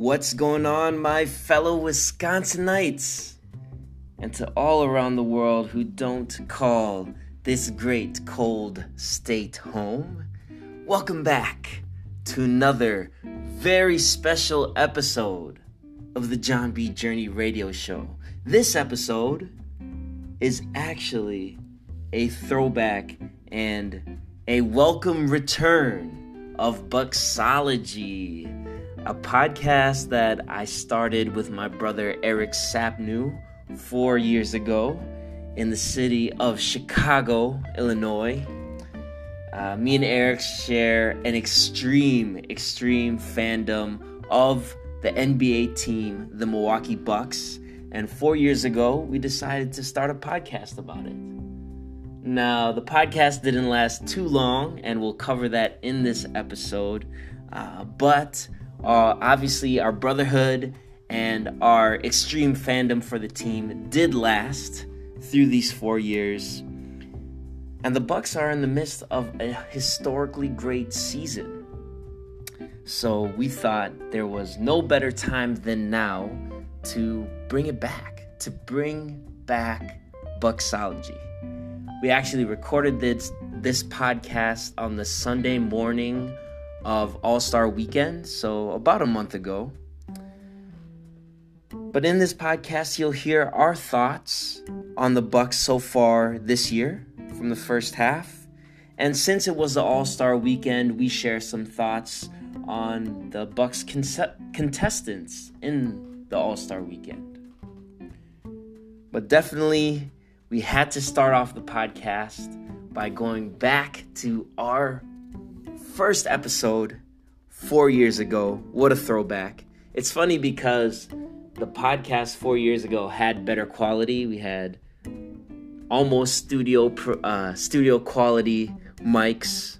What's going on, my fellow Wisconsinites? And to all around the world who don't call this great cold state home, welcome back to another very special episode of the John B. Journey radio show. This episode is actually a throwback and a welcome return of Bucksology, a podcast that I started with my brother Eric Sapnew four years ago in the city of Chicago, Illinois. Uh, me and Eric share an extreme, extreme fandom of the NBA team, the Milwaukee Bucks. And four years ago, we decided to start a podcast about it. Now, the podcast didn't last too long, and we'll cover that in this episode. Uh, but uh, obviously, our brotherhood and our extreme fandom for the team did last through these four years. And the Bucks are in the midst of a historically great season. So we thought there was no better time than now to bring it back, to bring back Bucksology. We actually recorded this this podcast on the Sunday morning of All-Star weekend, so about a month ago. But in this podcast, you'll hear our thoughts on the Bucks so far this year from the first half. And since it was the All-Star weekend, we share some thoughts on the Bucks con- contestants in the All-Star weekend. But definitely we had to start off the podcast by going back to our first episode 4 years ago. What a throwback. It's funny because the podcast four years ago had better quality. We had almost studio uh, studio quality mics,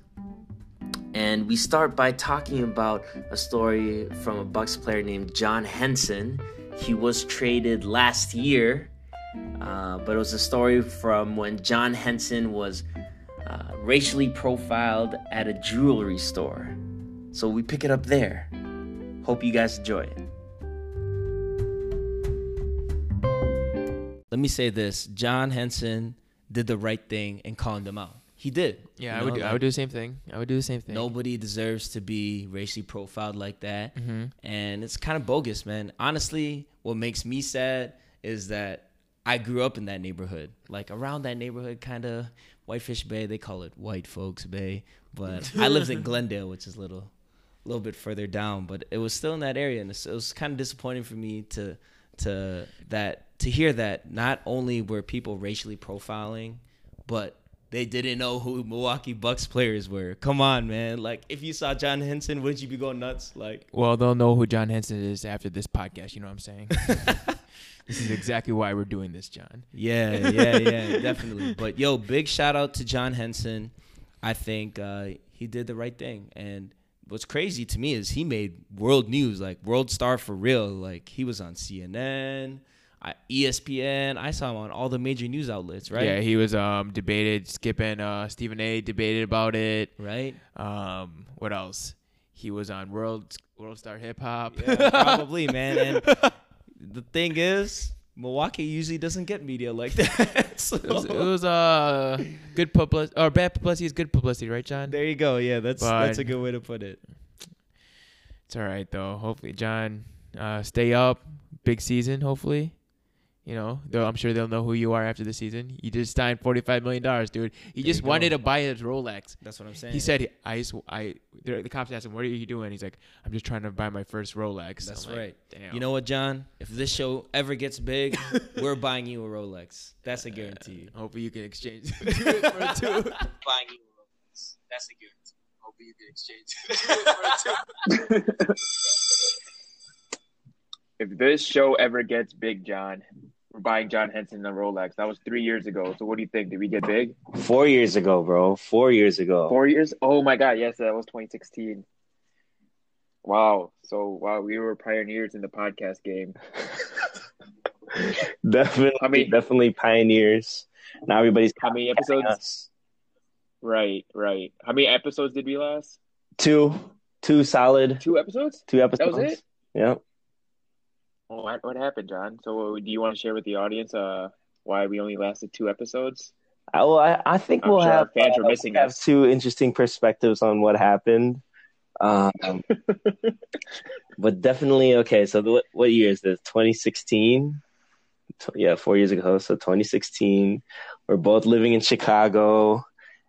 and we start by talking about a story from a Bucks player named John Henson. He was traded last year, uh, but it was a story from when John Henson was racially profiled at a jewelry store. So we pick it up there. Hope you guys enjoy it. let me say this: John Henson did the right thing in calling them out. He did. Yeah, I would. Do, like, I would do the same thing. I would do the same thing. Nobody deserves to be racially profiled like that, mm-hmm. and it's kind of bogus, man. Honestly, what makes me sad is that I grew up in that neighborhood, like around that neighborhood, kind of Whitefish Bay. They call it White Folks Bay, but I lived in Glendale, which is a little, a little bit further down. But it was still in that area, and it was kind of disappointing for me to, to that to hear that not only were people racially profiling, but they didn't know who Milwaukee Bucks players were. Come on, man. Like if you saw John Henson, wouldn't you be going nuts? Like Well, they'll know who John Henson is after this podcast, you know what I'm saying? this is exactly why we're doing this, John. Yeah, yeah, yeah, definitely. But yo, big shout out to John Henson. I think uh, he did the right thing. And what's crazy to me is he made world news, like world star for real. Like he was on CNN. I, ESPN. I saw him on all the major news outlets, right? Yeah, he was um debated. Skip and uh, Stephen A. debated about it, right? Um, what else? He was on World World Star Hip Hop. Yeah, probably, man. And the thing is, Milwaukee usually doesn't get media like that. so. it, was, it was uh good publicity or bad publicity is good publicity, right, John? There you go. Yeah, that's but that's a good way to put it. It's all right though. Hopefully, John, uh, stay up. Big season, hopefully. You know, I'm sure they'll know who you are after the season. You just signed forty five million dollars, dude. He there just wanted to buy his Rolex. That's what I'm saying. He said, "I, just, I." The cops asked him, "What are you doing?" He's like, "I'm just trying to buy my first Rolex." That's I'm right. Like, Damn. You know what, John? If this show ever gets big, we're buying you a Rolex. That's a guarantee. Uh, hopefully, you can exchange two for two. buying you a Rolex. That's a guarantee. Hopefully, you can exchange two for two. If this show ever gets big, John, we're buying John Henson a Rolex. That was three years ago. So what do you think? Did we get big? Four years ago, bro. Four years ago. Four years? Oh my god, yes, that was 2016. Wow. So wow, we were pioneers in the podcast game. definitely, I mean, definitely pioneers. Now everybody's how many episodes? Us. Right, right. How many episodes did we last? Two, two solid. Two episodes. Two episodes. That was it. Yep. What what happened, John? So, do you want to share with the audience uh why we only lasted two episodes? I, well, I, I think I'm we'll sure have fans uh, missing have us. two interesting perspectives on what happened. Um, but definitely okay. So the, what year is this? 2016. Yeah, four years ago. So 2016. We're both living in Chicago,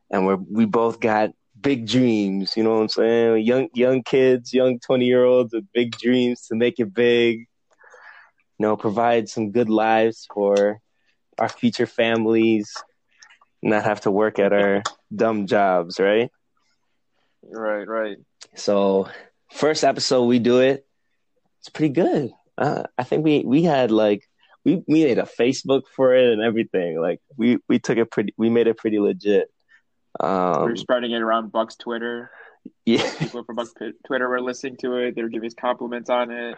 and we're we both got big dreams. You know what I'm saying? Young young kids, young 20 year olds with big dreams to make it big. You know, provide some good lives for our future families, not have to work at our dumb jobs, right? Right, right. So first episode we do it, it's pretty good. Uh, I think we we had like we we made a Facebook for it and everything. Like we we took it pretty we made it pretty legit. we Um, were spreading it around Buck's Twitter. yeah. People from Buck's Twitter were listening to it. They were giving us compliments on it.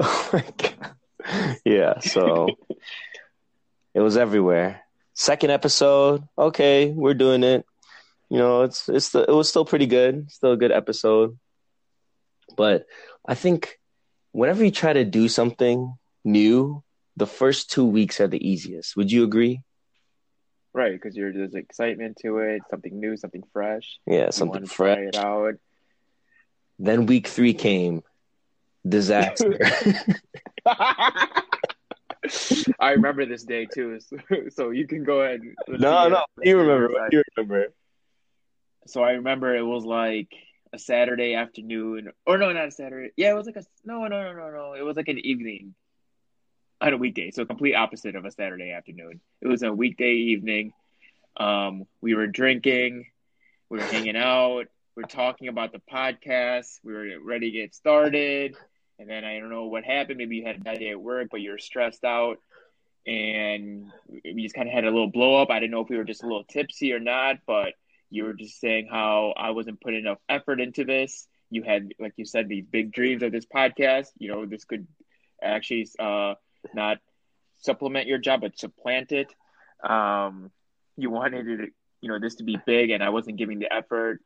Oh my god. Yeah. So it was everywhere. Second episode, okay, we're doing it. You know, it's it's the, it was still pretty good, still a good episode. But I think whenever you try to do something new, the first two weeks are the easiest. Would you agree? Right, because there's excitement to it, something new, something fresh. Yeah, something want to try fresh. it out. Then week three came, disaster. I remember this day too, so, so you can go ahead. Let's no, no, it. You remember? side. you remember? So I remember it was like a Saturday afternoon, or no, not a Saturday. Yeah, it was like a no, no, no, no, no. It was like an evening on a weekday, so complete opposite of a Saturday afternoon. It was a weekday evening. Um, we were drinking, we were hanging out, we were talking about the podcast. We were ready to get started, and then I don't know what happened. Maybe you had a bad day at work, but you're stressed out. And we just kind of had a little blow up. I didn't know if we were just a little tipsy or not, but you were just saying how I wasn't putting enough effort into this. You had, like you said, these big dreams of this podcast. You know, this could actually uh, not supplement your job, but supplant it. Um, you wanted it, you know, this to be big, and I wasn't giving the effort.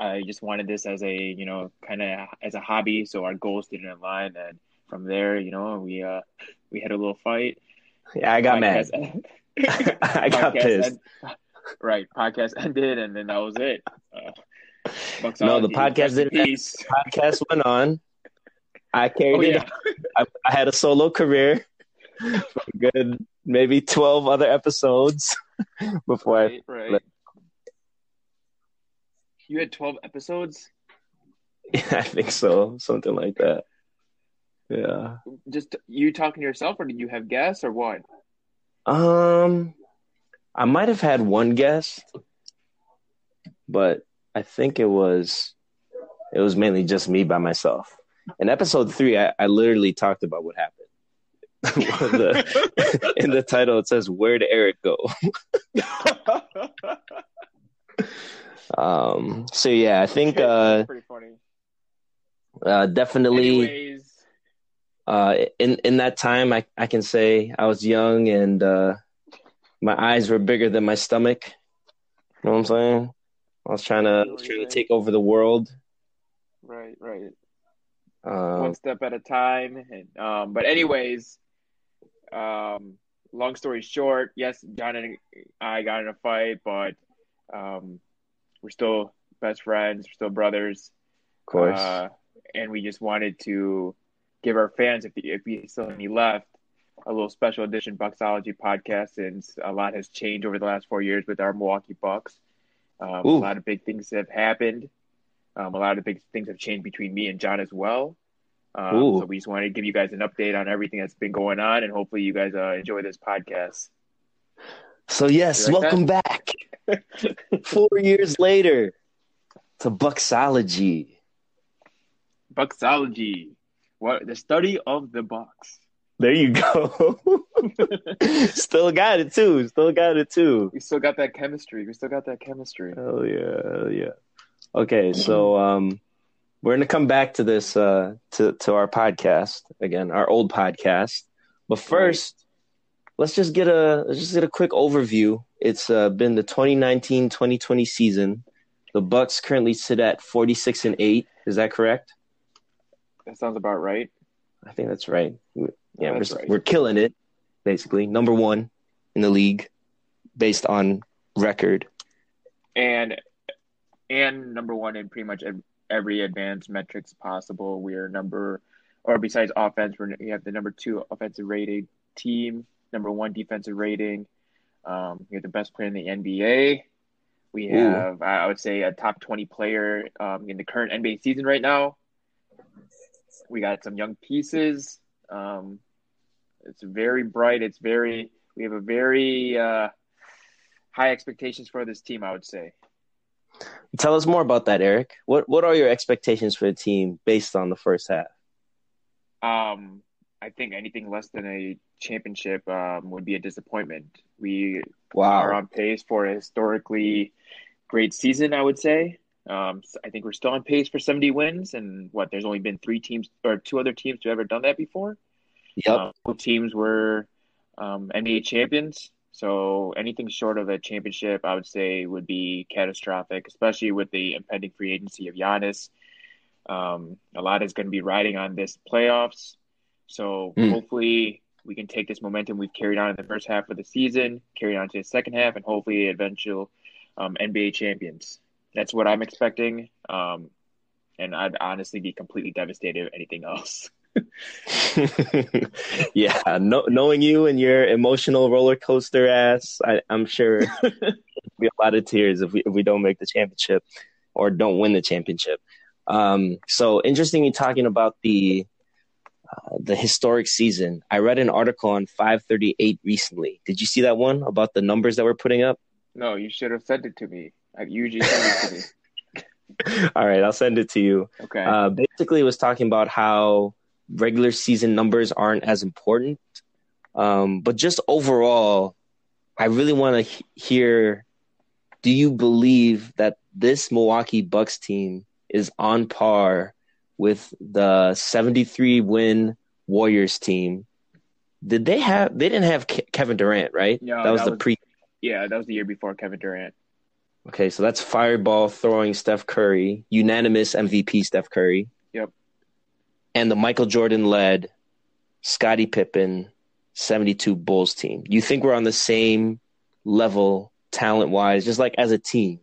I just wanted this as a, you know, kind of as a hobby, so our goals didn't align. And from there, you know, we uh, we had a little fight. Yeah, I got mad. Podcast- I got pissed. end- right, podcast ended, and then that was it. Uh, No, the podcast didn't peace. Podcast went on. I carried Oh it. yeah, I, I had a solo career for a good maybe twelve other episodes before I. right, right. You had twelve episodes. Yeah, I think so, something like that. Yeah. Just you talking to yourself, or did you have guests, or what? Um, I might have had one guest, but I think it was it was mainly just me by myself. In episode three, I, I literally talked about what happened. The- in the title, it says "Where'd Eric go?" Um, so yeah, I think uh, pretty funny. uh, definitely Anyways, uh, in in that time, I I can say I was young and uh, my eyes were bigger than my stomach. You know what I'm saying? I was trying to, was trying to take over the world. right, right. Um, one step at a time. And, um, but anyways, um, long story short, yes, John and I got in a fight, but um, we're still best friends, we're still brothers, of course. uh, and we just wanted to give our fans, if if we still any left, a little special edition Bucksology podcast. Since a lot has changed over the last four years with our Milwaukee Bucks, um, a lot of big things have happened. Um, a lot of big things have changed between me and John as well. Um, so we just wanted to give you guys an update on everything that's been going on, and hopefully you guys uh, enjoy this podcast. So yes, like welcome back. Four years later to Bucksology. Bucksology, what the study of the box. There you go. Still got it too. Still got it too. We still got that chemistry. We still got that chemistry. Hell yeah, hell yeah. Okay, so um, we're gonna come back to this uh, to to our podcast again, our old podcast. But first, let's just get a let's just get a quick overview. It's uh, been the 2019-2020 season. The Bucks currently sit at 46 and 8. Is that correct? That sounds about right. I think that's right. Yeah, That's we're right. we're killing it. Basically, number one in the league based on record. and and number one in pretty much every advanced metrics possible. We are number, or besides offense, we're, we have the number two offensive rated team, number one defensive rating. Um, we have the best player in the NBA. We have, I I would say, a top twenty player um, in the current NBA season right now. We got some young pieces. Um, it's very bright. It's very. We have a very uh, high expectations for this team. I would say. Tell us more about that, Eric. What what are your expectations for the team based on the first half? Um, I think anything less than a championship um, would be a disappointment. We are on pace for a historically great season, I would say. Um, I think we're still on pace for 70 wins, and what there's only been three teams or two other teams to ever done that before. Yep. Um, teams were um, NBA champions, so anything short of a championship, I would say, would be catastrophic, especially with the impending free agency of Giannis. Um, a lot is going to be riding on this playoffs, so Mm. hopefully we can take this momentum we've carried on in the first half of the season, carry on to the second half, and hopefully eventual um, NBA champions. That's what I'm expecting, um, and I'd honestly be completely devastated if anything else. yeah, no, knowing you and your emotional roller coaster ass, I, I'm sure be a lot of tears if we if we don't make the championship or don't win the championship. Um, so interesting you talking about the uh, the historic season. I read an article on 538 recently. Did you see that one about the numbers that we're putting up? No, you should have sent it to me. I usually send it to me. All right, I'll send it to you. Okay. Uh, basically, it was talking about how regular season numbers aren't as important, um, but just overall, I really want to he- hear. Do you believe that this Milwaukee Bucks team is on par with the 73 win Warriors team? Did they have? They didn't have Ke- Kevin Durant, right? No, that was that the was- pre. yeah, that was the year before Kevin Durant. Okay, so that's fireball throwing Steph Curry, unanimous MVP Steph Curry. Yep. And the Michael Jordan led Scottie Pippen 72 Bulls team. You think we're on the same level talent wise, just like as a team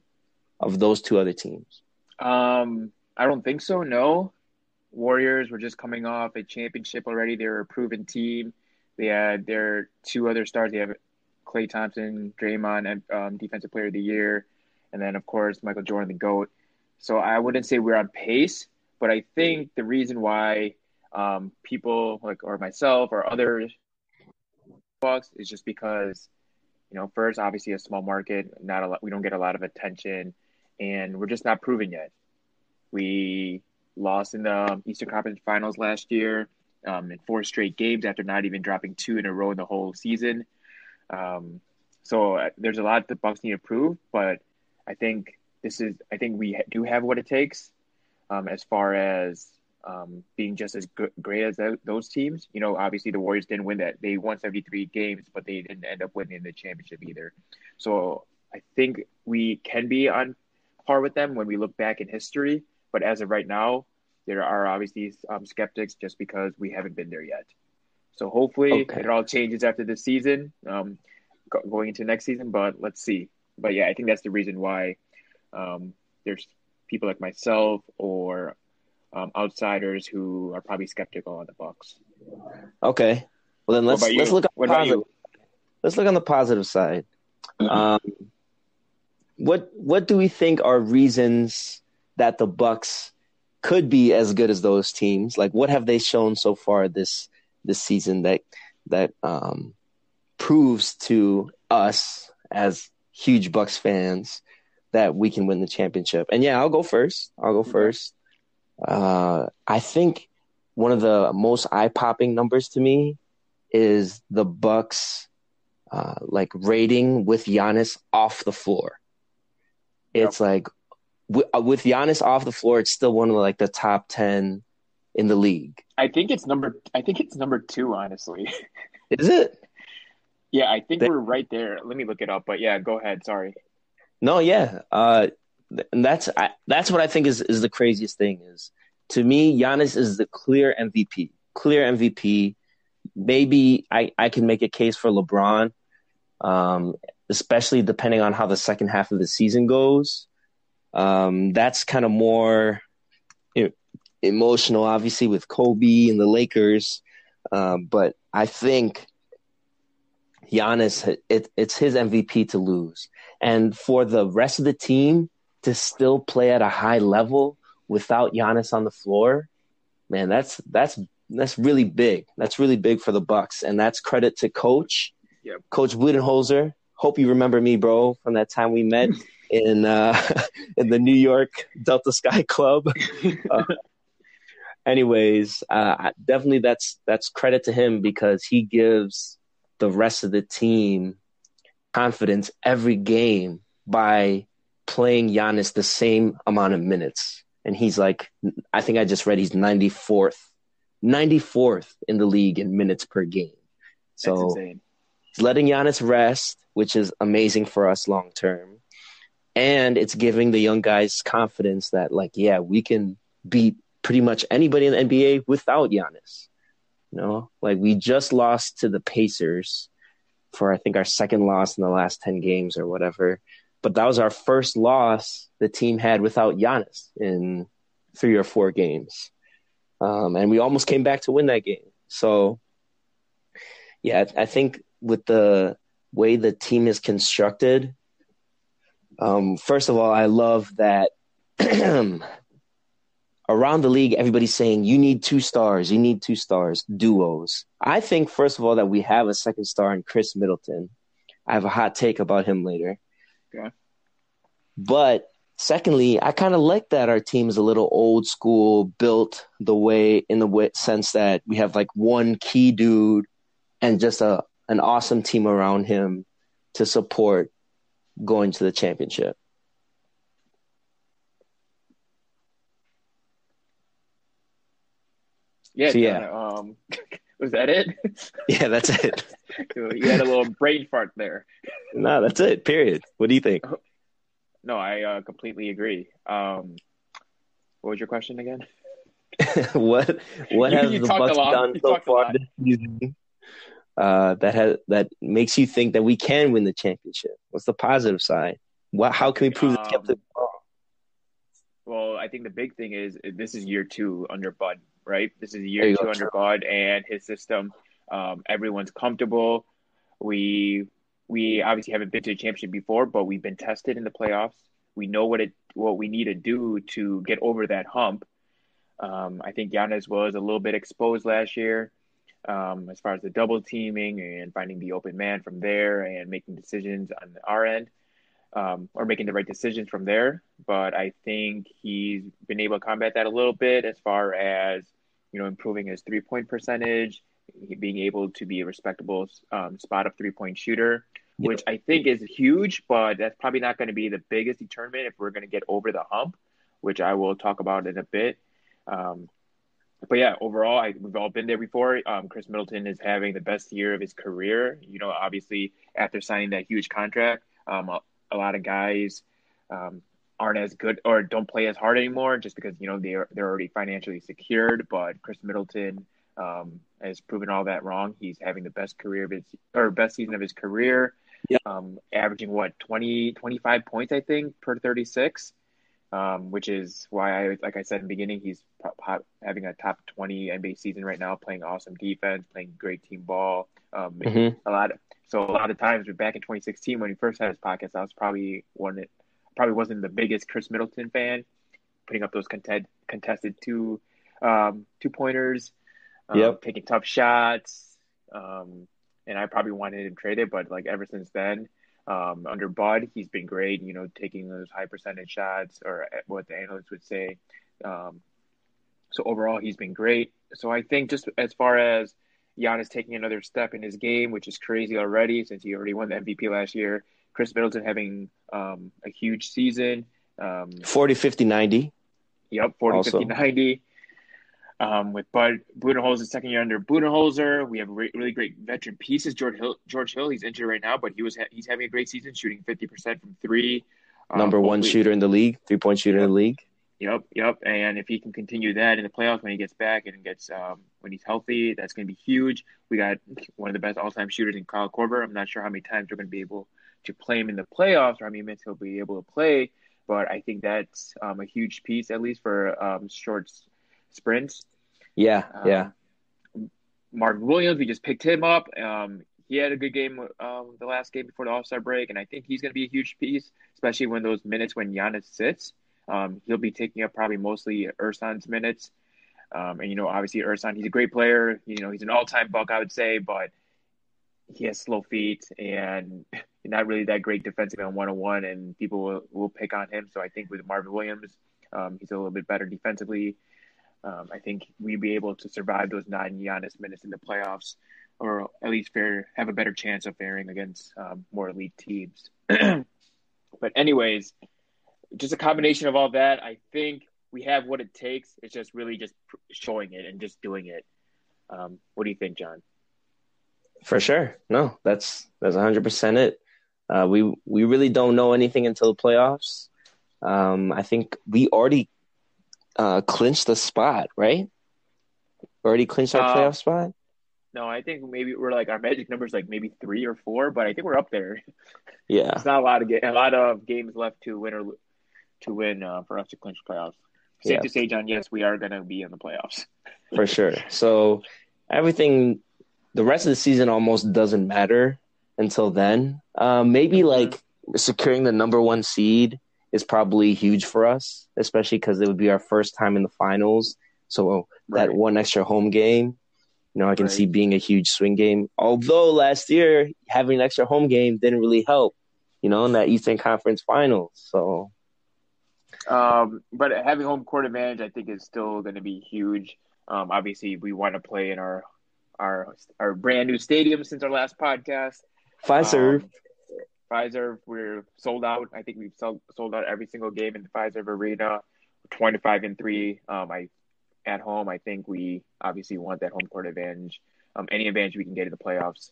of those two other teams? Um, I don't think so. No, Warriors were just coming off a championship already. They were a proven team. They had their two other stars. They have Klay Thompson, Draymond, and um, Defensive Player of the Year, and then of course Michael Jordan, the goat. So I wouldn't say we're on pace, but I think the reason why um, people like or myself or others Bucks is just because you know first obviously a small market, not a lot. We don't get a lot of attention, and we're just not proven yet. We lost in the Eastern Conference Finals last year um, in four straight games after not even dropping two in a row in the whole season. Um, so uh, there's a lot the Bucks need to prove, but I think this is I think we ha- do have what it takes um, as far as um, being just as great as tho- those teams. You know, obviously the Warriors didn't win that; they won 73 games, but they didn't end up winning the championship either. So I think we can be on par with them when we look back in history. But as of right now, there are obviously um, skeptics just because we haven't been there yet. So hopefully Okay. it all changes after this season, um, going into next season. But let's see. But yeah, I think that's the reason why um, there's people like myself or um, outsiders who are probably skeptical on the Bucks. Okay. Well then let's let's look on What the about positive. you? Let's look on the positive side. Um, what what do we think are reasons that the Bucks could be as good as those teams? Like, what have they shown so far this this season that that um, proves to us as huge Bucks fans that we can win the championship? And yeah, I'll go first. I'll go first. Uh, I think one of the most eye popping numbers to me is the Bucks uh, like rating with Giannis off the floor. It's like w- uh, with Giannis off the floor, it's still one of like the top ten in the league. I think it's number. I think it's number two, honestly. Is it? yeah, I think They- we're right there. Let me look it up. But yeah, go ahead. Sorry. No, yeah. Uh, and that's I, that's what I think is is the craziest thing is to me, Giannis is the clear MVP. clear MVP. Maybe I, I can make a case for LeBron, um, especially depending on how the second half of the season goes. Um, that's kind of more you know, emotional, obviously, with Kobe and the Lakers. Um, but I think Giannis, it, it's his MVP to lose. And for the rest of the team to still play at a high level without Giannis on the floor, man, that's that's that's really big. That's really big for the Bucks, and that's credit to Coach, Yep. Coach Budenholzer. Hope you remember me, bro, from that time we met in uh, in the New York Delta Sky Club. Uh, anyways, uh, definitely that's that's credit to him because he gives the rest of the team confidence every game by playing Giannis the same amount of minutes. And he's like, I think I just read he's 94th, 94th in the league in minutes per game. So it's letting Giannis rest, which is amazing for us long term. And it's giving the young guys confidence that, like, yeah, we can beat pretty much anybody in the NBA without Giannis. You know, like we just lost to the Pacers for I think our second loss in the last 10 games or whatever. But that was our first loss the team had without Giannis in three or four games. Um, and we almost came back to win that game. So, yeah, I think with the way the team is constructed, um, first of all, I love that around the league, everybody's saying you need two stars, you need two stars, duos. I think, first of all, that we have a second star in Khris Middleton. I have a hot take about him later. Okay. But secondly, I kind of like that our team is a little old school, built the way in the way, sense that we have like one key dude and just a an awesome team around him to support going to the championship. Yeah, So, yeah. kinda, um, was that it? Yeah, that's it. you had a little brain fart there. no, that's it. Period. What do you think? No, I uh, completely agree. Um, what was your question again? what what You- have you the Bucks done You so far this season uh, that has that makes you think that we can win the championship? What's the positive side? What, how can we prove the Um, wrong? Well, I think the big thing is this is year two under Bud, right? This is year two go. under Bud and his system. Um, everyone's comfortable. We we obviously haven't been to a championship before, but we've been tested in the playoffs. We know what it what we need to do to get over that hump. Um, I think Giannis was a little bit exposed last year um, as far as the double teaming and finding the open man from there and making decisions on our end um, or making the right decisions from there. But I think he's been able to combat that a little bit as far as you know improving his three point percentage, being able to be a respectable um, spot up three point shooter, Yep. which I think is huge. But that's probably not going to be the biggest determinant if we're going to get over the hump, which I will talk about in a bit. Um, but yeah, overall, I, we've all been there before. Um, Khris Middleton is having the best year of his career. You know, obviously after signing that huge contract, um, a, a lot of guys um, aren't as good or don't play as hard anymore just because you know they're they're already financially secured. But Khris Middleton um, has proven all that wrong. He's having the best career of his or best season of his career. Yep. Um, averaging what 20, 25 points, I think, per thirty six um, which is why I, like I said in the beginning, he's po- po- having a top 20 NBA season right now, playing awesome defense, playing great team ball. Um, Mhm. A lot, of, so a lot of times, back in 2016 when he first had his podcast, I was probably one that probably wasn't the biggest Khris Middleton fan, putting up those content, contested two um, two pointers, um, Yep. taking tough shots, um, and I probably wanted him traded, but like ever since then, um, under Bud, he's been great. You know, taking those high percentage shots, or what the analysts would say. Um, so overall, he's been great. So I think just as far as Giannis taking another step in his game, which is crazy already, since he already won the MVP last year. Khris Middleton having um, a huge season. Um, 40, 50, 90. Yep, 40, Also. 50, 90. Um, with Bud Budenholzer second year under Budenholzer, we have re- really great veteran pieces. George Hill, George Hill, he's injured right now, but he was ha- he's having a great season, shooting fifty percent from three. Um, Number one shooter in the league, three point shooter in the league. Yep, yep. And if he can continue that in the playoffs when he gets back and gets um, when he's healthy, that's going to be huge. We got one of the best all-time shooters in Kyle Korver. I'm not sure how many times we're going to be able to play him in the playoffs or how many minutes he'll be able to play, but I think that's um, a huge piece at least for um, short sprints. Yeah, Um, yeah. Marvin Williams, we just picked him up. Um, he had a good game um, the last game before the All Star break, and I think he's going to be a huge piece, especially when those minutes when Giannis sits. Um, he'll be taking up probably mostly Ersan's minutes. Um, and you know, obviously Ersan, he's a great player. You know, he's an all-time buck, I would say, but he has slow feet and not really that great defensively on one-on-one, and people will, will pick on him. So I think with Marvin Williams, um, he's a little bit better defensively. Um, I think we'd be able to survive those nine Giannis minutes in the playoffs, or at least have a better chance of faring against um, more elite teams. but anyways, just a combination of all that. I think we have what it takes. It's just really just showing it and just doing it. Um, what do you think, John? For sure. No, that's that's 100% it. Uh, we we really don't know anything until the playoffs. Um, I think we already uh, clinched the spot, right? Already clinched our Uh, playoff spot. No, I think maybe we're like our magic numbers like maybe three or four, but I think we're up there. Yeah, It's not a lot of ga- a lot of games left to win or to win uh, for us to clinch playoffs. Safe Yeah. to say, John, yes, we are going to be in the playoffs. for sure. So everything, the rest of the season almost doesn't matter until then. Um, maybe Mhm. like securing the number one seed is probably huge for us, especially because it would be our first time in the finals. So that Right. one extra home game, you know, I can Right. see being a huge swing game. Although last year having an extra home game didn't really help, you know, in that Eastern Conference Finals. So Um, but having home court advantage, I think, is still going to be huge. Um, obviously, we want to play in our our our brand new stadium since our last podcast. Fiserv, Um, Fiserv, we're sold out. I think we've sold, sold out every single game in the Fiserv Arena. Twenty five and three. Um, I at home. I think we obviously want that home court advantage. Um, any advantage we can get in the playoffs,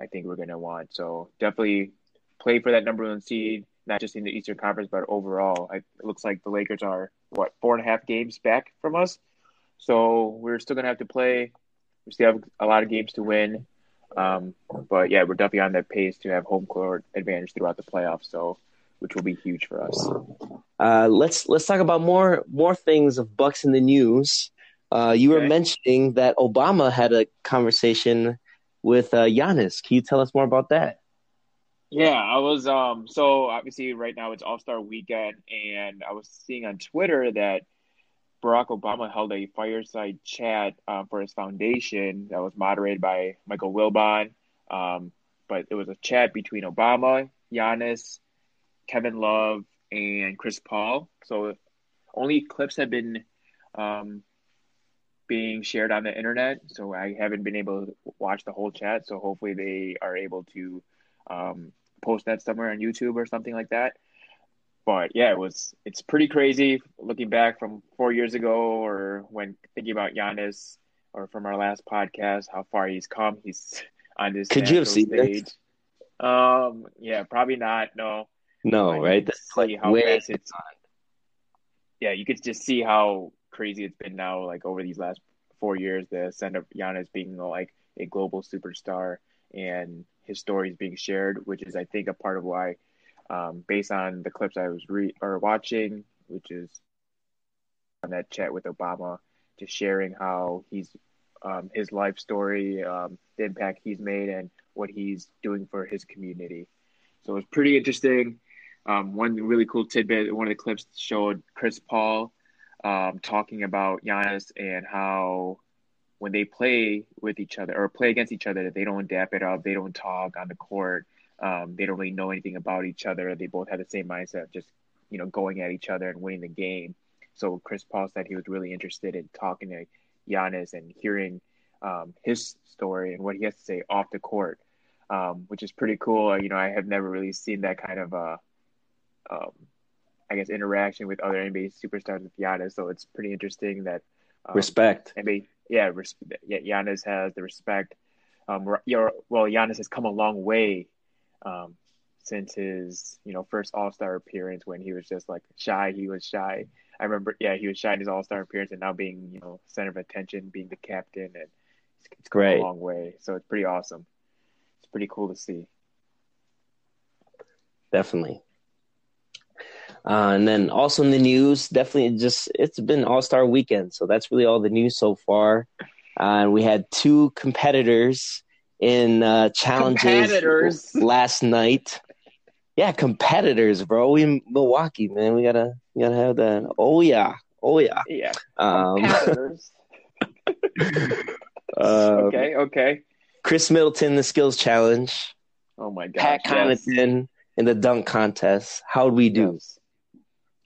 I think we're going to want. So definitely play for that number one seed, not just in the Eastern Conference, but overall. I, it looks like the Lakers are what four and a half games back from us. So we're still going to have to play. We still have a lot of games to win. Um, but yeah, we're definitely on that pace to have home court advantage throughout the playoffs. So, which will be huge for us. Uh, let's let's talk about more more things of Bucks in the news. Uh, you were mentioning that Obama had a conversation with uh, Giannis. Can you tell us more about that? Yeah, I was um so obviously right now it's All Star Weekend, and I was seeing on Twitter that Barack Obama held a fireside chat uh, for his foundation that was moderated by Michael Wilbon. Um, but it was a chat between Obama, Giannis, Kevin Love, and Chris Paul. So only clips have been um, being shared on the internet. So I haven't been able to watch the whole chat. So hopefully they are able to um, post that somewhere on YouTube or something like that. But yeah, it was it's pretty crazy looking back from four years ago or when thinking about Giannis or from our last podcast, how far he's come. He's on this Could you have seen this? Um, yeah, probably not. No, No, right? you This is see like how fast it's yeah, you could just see how crazy it's been now, like over these last four years, the ascent of Giannis being like a global superstar and his stories being shared, which is I think a part of why, um, based on the clips I was re or watching, which is on that chat with Obama, just sharing how he's um, his life story, um, the impact he's made, and what he's doing for his community. So it's pretty interesting. Um, one really cool tidbit, one of the clips showed Chris Paul um, talking about Giannis and how when they play with each other or play against each other, they don't dap it up, they don't talk on the court, um, they don't really know anything about each other. They both have the same mindset of just you know going at each other and winning the game. So Chris Paul said he was really interested in talking to Giannis and hearing um, his story and what he has to say off the court, um, which is pretty cool. You know, I have never really seen that kind of uh, um, I guess interaction with other NBA superstars with Giannis. So it's pretty interesting that um, respect. NBA, yeah, res- yeah, Giannis has the respect. Um, well, Giannis has come a long way um, since his you know first All Star appearance when he was just like shy. He was shy. I remember, yeah, he was shy in his All Star appearance and now being you know center of attention, being the captain, and it's, it's come Right. a long way. So it's pretty awesome. It's pretty cool to see. definitely. Uh, and then also in the news, definitely just it's been All Star Weekend, so that's really all the news so far. Uh, we had two competitors in uh, challenges last night. Yeah, competitors, bro. We in Milwaukee, man. We gotta, we gotta have that. Oh yeah, oh yeah. Yeah, Um, competitors. uh, okay, okay. Khris Middleton, the skills challenge. Oh my god, Pat yes. Connaughton in the dunk contest. How'd we do? Yes.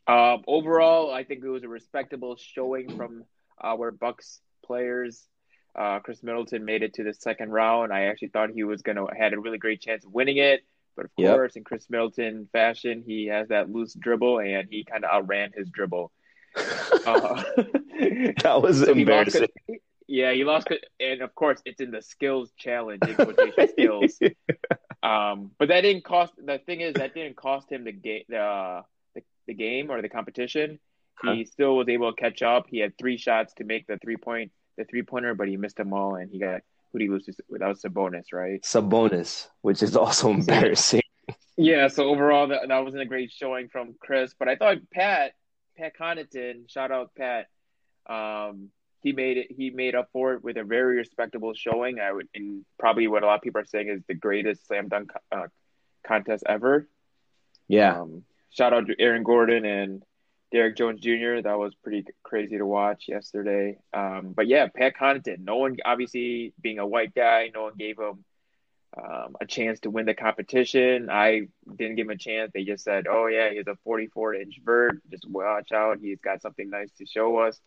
Um, overall, I think it was a respectable showing from our Bucks players. Uh, Khris Middleton made it to the second round. I actually thought he was gonna had a really great chance of winning it, but of Yep. course, in Khris Middleton fashion, he has that loose dribble, and he kind of outran his dribble. Uh, that was so he lost embarrassing. yeah, he lost and of course, it's in the skills challenge, in quotation skills. Um, but that didn't cost. The thing is, that didn't cost him the game, the, uh, the the game or the competition. He still was able to catch up. He had three shots to make the three point the three pointer, but he missed them all, and he got who did he lose to? That was Sabonis, right? Sabonis, which is also embarrassing. Yeah. So overall, that that wasn't a great showing from Khris, but I thought Pat Pat Connaughton, shout out Pat. Um, he made it. He made up for it with a very respectable showing. I would, and probably what a lot of people are saying is the greatest slam dunk uh, contest ever. Yeah, Um, shout out to Aaron Gordon and Derrick Jones Jr. That was pretty crazy to watch yesterday. Um, but yeah, Pat Connaughton. No one, obviously, being a white guy, no one gave him um, a chance to win the competition. I didn't give him a chance. They just said, "Oh yeah, he's a 44 inch vert. Just watch out. He's got something nice to show us."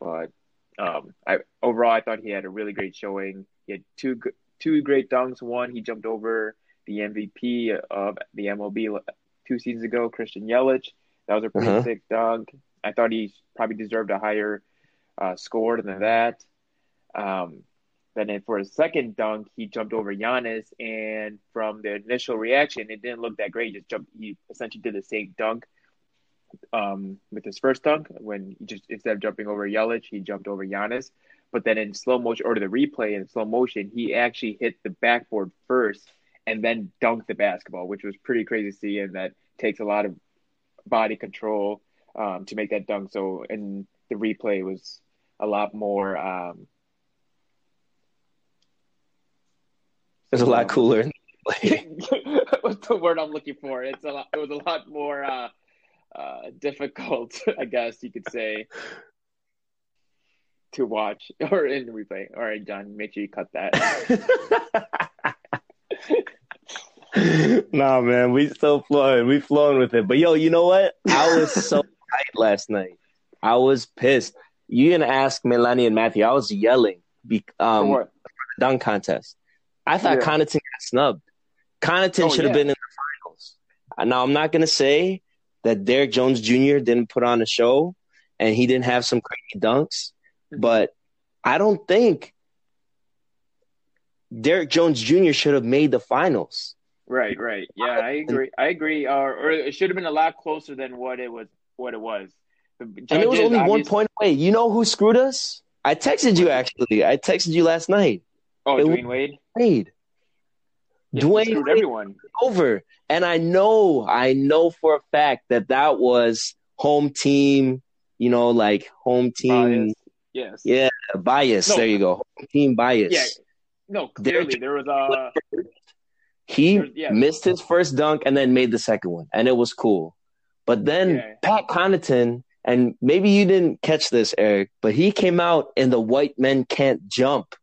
But um, I overall, I thought he had a really great showing. He had two two great dunks. One, he jumped over the MVP of the MLB two seasons ago, Christian Yelich. That was a pretty Uh-huh. sick dunk. I thought he probably deserved a higher uh, score than that. Um, then in- for his second dunk, he jumped over Giannis, and from the initial reaction, it didn't look that great. He just jumped. He essentially did the same dunk um, with his first dunk when he just instead of jumping over Yelich, he jumped over Giannis. But then in slow motion, or the replay in slow motion, he actually hit the backboard first and then dunked the basketball, which was pretty crazy to see, and that takes a lot of body control um, to make that dunk. So, and the replay was a lot more. Um, it was a lot um, cooler. what's the word I'm looking for? It's a lot. It was a lot more uh, uh, difficult, I guess you could say, to watch or in the replay. All right, John, make sure you cut that. nah, man, we still flowing. We flowing with it. But yo, you know what? I was so tight last night. I was pissed. You gonna ask Melanie and Matthew? I was yelling be, For um what? dunk contest. I thought Yeah. Connaughton got snubbed. Connaughton Oh, should have yeah. been in the finals. Uh, Now I'm not gonna say that Derrick Jones Jr. didn't put on a show and he didn't have some crazy dunks, Mhm. but I don't think Derrick Jones Jr. should have made the finals. Right, right. Yeah, I agree. I agree. Uh, or it should have been a lot closer than what it was. What it was. The And it was judges only one point away. You know who screwed us? I texted you actually. I texted you last night. Oh, it- Dwyane Wade. Wade. Yeah, Dwyane screwed Wade everyone. over. And I know, I know for a fact that that was home team, you know, like home team Bias. Yes. Yeah. bias. No. There you go. Home team bias. Yeah. No, clearly there was a. He yeah. missed his first dunk and then made the second one, and it was cool. But then Yeah. Pat Connaughton, and maybe you didn't catch this, Eric, but he came out in the white men can't jump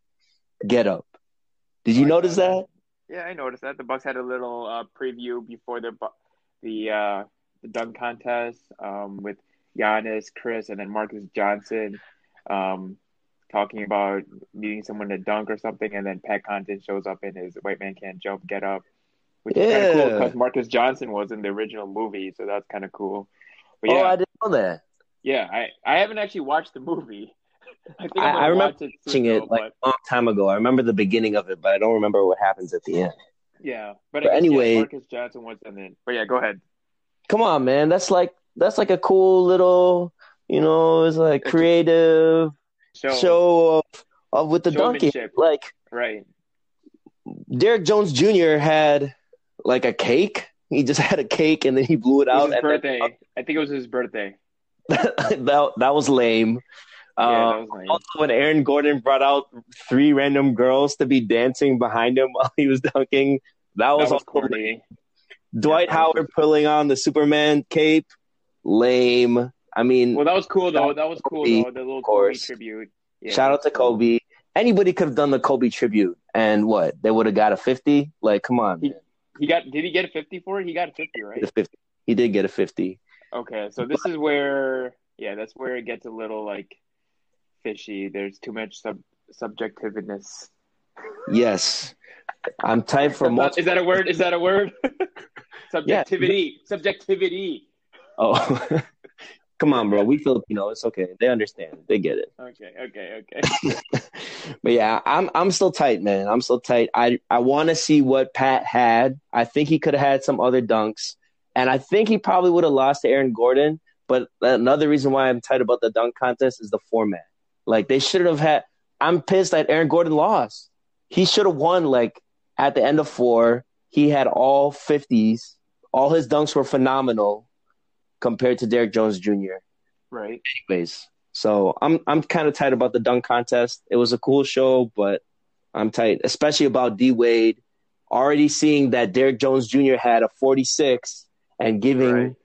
get up. Did you Oh, notice saw that? Yeah, I noticed that the Bucks had a little uh, preview before the the uh, the dunk contest um, with Giannis, Khris, and then Marques Johnson um, talking about needing someone to dunk or something, and then Pat Connaughton shows up in his white man can't jump get up, which is kind of cool because Marques Johnson was in the original movie, so that's kind of cool. But Oh, yeah, I didn't know that. yeah, I, I haven't actually watched the movie. I think I'm I- remember watch it Watching it though, like a long time ago. I remember the beginning of it, but I don't remember what happens at the end. Yeah, but, But I guess, yeah, anyway- Marques Johnson was in it. But yeah, go ahead. Come on, man. That's like that's like a cool little You know, it's like creative Show, show of, of with the dunking. Showmanship. Like right. Derrick Jones Jr. had like a cake. He just had a cake and then he blew it It was out. his and then- birthday. I think it was his birthday. that that was lame. Yeah, Uh, that was nice. also, when Aaron Gordon brought out three random girls to be dancing behind him while he was dunking, that That was, was also corny. Dwight Yeah, that was- Howard pulling on the Superman cape, lame. I mean, Well, that was cool though. That was cool Kobe, though. The little Kobe tribute. Yeah, shout out to. Kobe. Anybody could have done the Kobe tribute, and what they would have got a fifty. Like, come on, He- He got. Did he get a fifty for it? He got a fifty, right? The 50. He did get a fifty. Okay, so this is where, yeah, that's where it gets a little like fishy. There's too much sub subjectiveness. Yes, I'm tight for most. is that a word? Is that a word? Subjectivity. Subjectivity. Oh, come on, bro. We Filipino. It's okay. They understand. They get it. Okay. Okay. Okay. but yeah, I'm I'm still tight, man. I'm still tight. I I want to see what Pat had. I think he could have had some other dunks, and I think he probably would have lost to Aaron Gordon. But another reason why I'm tight about the dunk contest is the format. Like they should have had. I'm pissed that Aaron Gordon lost. He should have won. Like at the end of four, he had all fifties. All his dunks were phenomenal compared to Derrick Jones Jr Right. anyways. So I'm I'm kind of tight about the dunk contest. It was a cool show, but I'm tight, especially about D Wade. Already seeing that Derrick Jones Jr. had a 46 and giving Right.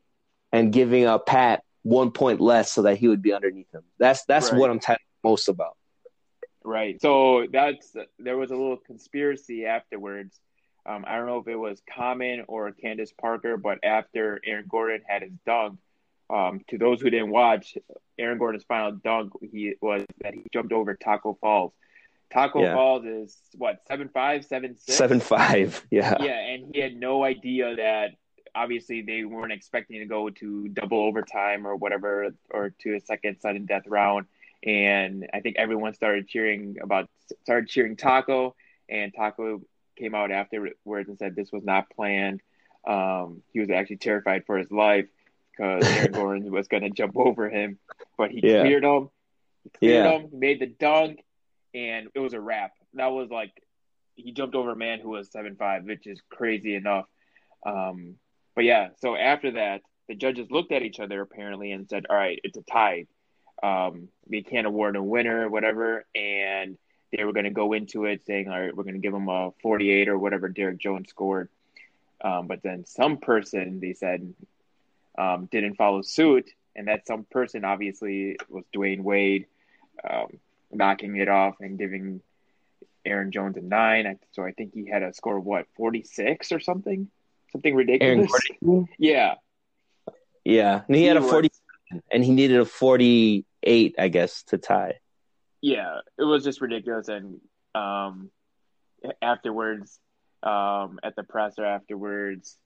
and giving a Pat one point less so that he would be underneath him. That's that's Right. what I'm tight most about. Right. So that's there was a little conspiracy afterwards. Um, I don't know if it was Common or Candace Parker, but after Aaron Gordon had his dunk, um, to those who didn't watch, Aaron Gordon's final dunk he was that he jumped over Tacko Falls. Tacko Yeah. Falls is what seven five, seven six, Seven five, yeah, Yeah, and he had no idea that obviously they weren't expecting to go to double overtime or whatever, or to a second sudden death round. And I think everyone started cheering about started cheering Tacko, and Tacko came out afterwards and said this was not planned. Um, he was actually terrified for his life because Aaron Gordon was going to jump over him, but he Yeah. cleared him. He cleared Yeah. him, made the dunk, and it was a wrap. That was like he jumped over a man who was seven five, which is crazy enough. Um, but yeah, so after that, the judges looked at each other apparently and said, "All right, it's a tie. Um, we can't award a winner, or whatever." And they were going to go into it saying, "All right, we're going to give him a 48 or whatever Derrick Jones scored." Um, but then some person they said um, didn't follow suit, and that some person obviously was Dwyane Wade, um, knocking it off and giving Aaron Jones a nine. So I think he had a score of what 46 or something, something ridiculous. Yeah, yeah, and he had a was- 40 and he needed a 48, I guess, to tie. Yeah, it was just ridiculous. And um, afterwards, um, at the presser afterwards,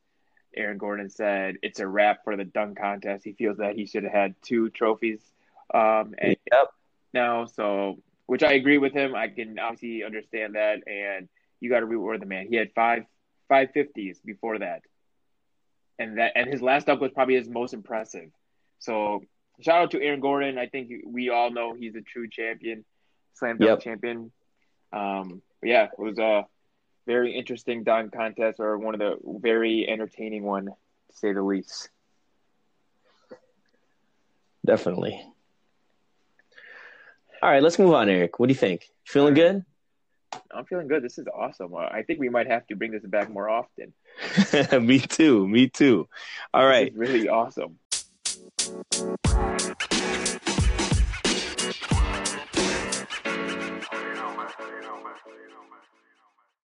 Aaron Gordon said it's a wrap for the dunk contest. He feels that he should have had two trophies um, and Yep. now, so which I agree with him. I can obviously understand that, and you got to reward the man. He had five five fifties before that, and that and his last dunk was probably his most impressive. So shout out to Aaron Gordon. I think we all know he's a true champion, slam dunk Yep. champion. Um, yeah, it was a very interesting dunk contest, or one of the very entertaining one, to say the least. Definitely. All right, let's move on, Eric. What do you think? Feeling good? I'm feeling good. This is awesome. Uh, I think we might have to bring this back more often. me too. Me too. All This right. is really awesome. Thank you.